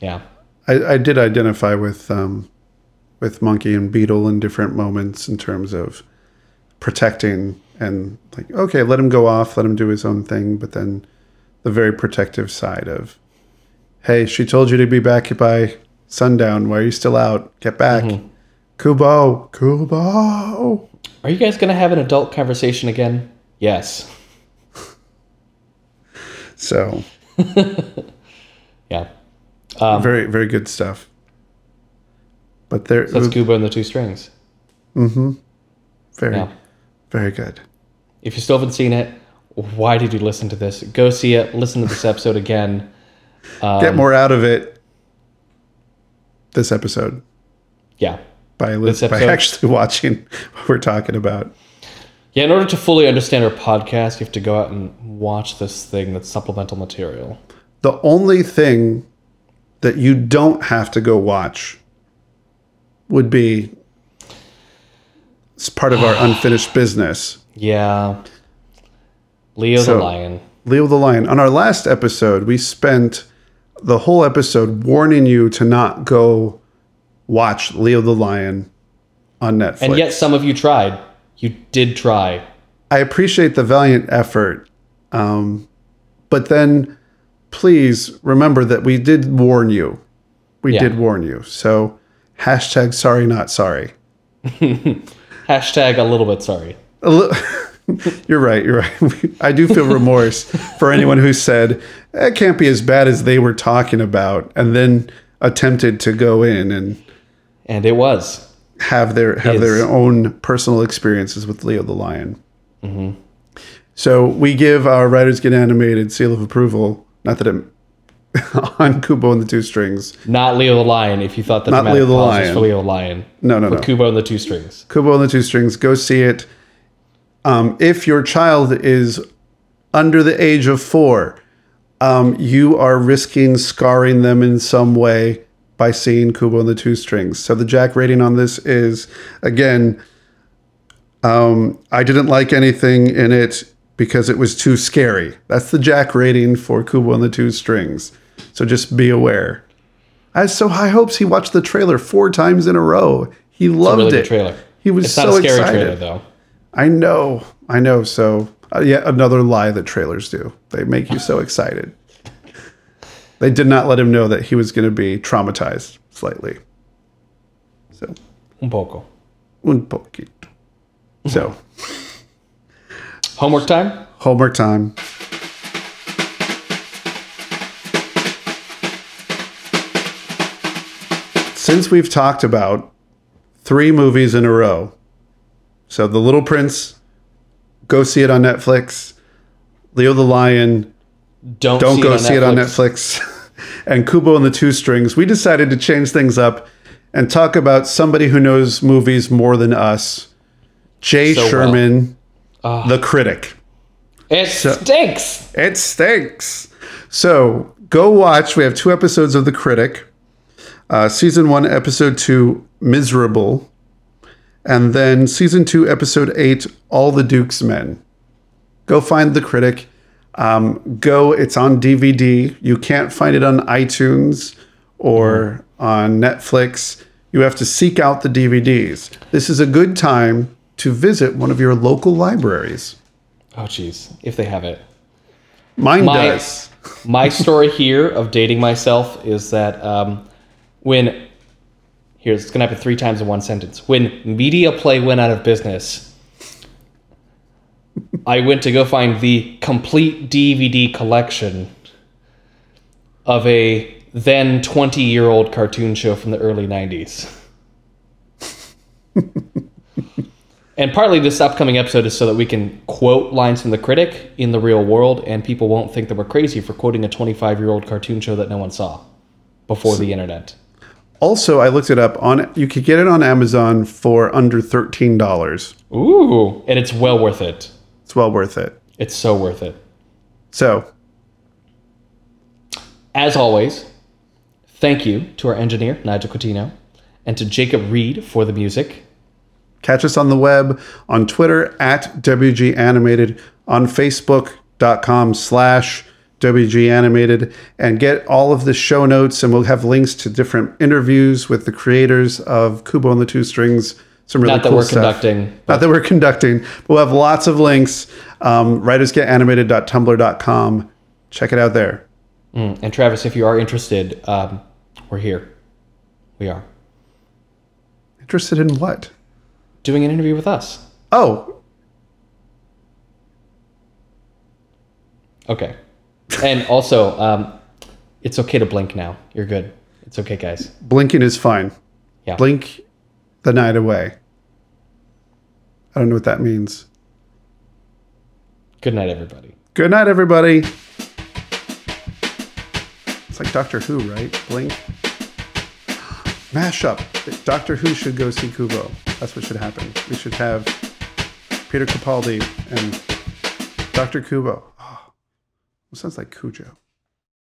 Yeah. I, I did identify with um, with Monkey and Beetle in different moments in terms of protecting and like okay, let him go off, let him do his own thing, but then the very protective side of hey, she told you to be back by sundown. Why are you still out? Get back, Kubo, Kubo. Are you guys going to have an adult conversation again? Yes. So Yeah. very very good stuff. But there, That's Kubo and the Two Strings. Mm-hmm. Very Yeah. Very good. If you still haven't seen it, why did you listen to this? Go see it. Listen to this episode again. Get um, more out of it. This episode. Yeah. by, This by actually watching what we're talking about. Yeah, in order to fully understand our podcast, you have to go out and watch this thing that's supplemental material. The only thing that you don't have to go watch would be it's part of our unfinished business. Yeah. Leo So- the Lion. Leo the Lion. On our last episode, we spent the whole episode warning you to not go watch Leo the Lion on Netflix. And yet some of you tried. You did try. I appreciate the valiant effort. Um, but then please remember that we did warn you. We Yeah. did warn you. So hashtag sorry, not sorry. Hashtag a little bit sorry. Li- you're right. You're right. I do feel remorse for anyone who said it can't be as bad as they were talking about, and then attempted to go in and And it was. have their have Is. their own personal experiences with Leo the Lion. Mm-hmm. So we give our Writers Get Animated seal of approval. Not that it on Kubo and the Two Strings. Not Leo the Lion if you thought that Not Leo the Lion. for Leo the Lion. No, no, no. Kubo and the Two Strings. Kubo and the Two Strings. Go see it. Um, if your child is under the age of four, um, you are risking scarring them in some way by seeing Kubo and the Two Strings. So the Jack rating on this is again, um, I didn't like anything in it because it was too scary. That's the Jack rating for Kubo and the Two Strings. So just be aware. I had so high hopes. He watched the trailer four times in a row. He loved Really it. good trailer. He was It's so not a scary excited. trailer though. I know, I know. So uh, yet another lie that trailers do. They make you so excited. They did not let him know that he was going to be traumatized slightly. So Un poco. un poquito. So Homework time? homework time. Since we've talked about three movies in a row, so The Little Prince, go see it on Netflix. Leo the Lion, Don't, don't see go it see it on Netflix. and Kubo and the Two Strings. We decided to change things up and talk about somebody who knows movies more than us. Jay So well. Sherman, ah. the critic. It stinks. It stinks. So go watch. We have two episodes of The Critic. Uh, season one, episode two, Miserable. And then season two, episode eight, All the Duke's Men. Go find The Critic. Um, go, it's on DVD. You can't find it on iTunes or on Netflix. You have to seek out the DVDs. This is a good time to visit one of your local libraries. Oh, jeez, if they have it. Mine My- does. My story here of dating myself is that um, when here's it's gonna happen three times in one sentence. When Media Play went out of business, I went to go find the complete DVD collection of a then 20 year old cartoon show from the early 90s. and partly this upcoming episode is so that we can quote lines from the critic in the real world and people won't think that we're crazy for quoting a 25 year old cartoon show that no one saw before the internet. Also, I looked it up on. You could get it on Amazon for under thirteen dollars. Ooh, and it's well worth it. It's well worth it. It's so worth it. So, As always, thank you to our engineer, Nigel Coutinho, and to Jacob Reed for the music. catch us on the web on Twitter at WG Animated, on Facebook.com slash WG Animated, and get all of the show notes. And we'll have links to different interviews with the creators of Kubo and the Two Strings. Some really Not that cool we're stuff. conducting. Not that we're conducting, but we'll have lots of links. Um, writersgetanimated.tumblr.com. Check it out there. Mm, And Travis, if you are interested, um, we're here. We are. Interested in what? Doing an interview with us. Oh, Okay. And also, um, it's okay to blink now. You're good. It's okay, guys. blinking is fine. Yeah. Blink the night away. I don't know what that means. Good night, everybody. Good night, everybody. It's like Doctor Who, right? Blink. Mashup. Doctor Who should go see Kubo. That's what should happen. We should have Peter Capaldi and Dr. Kubo. Sounds like Cujo.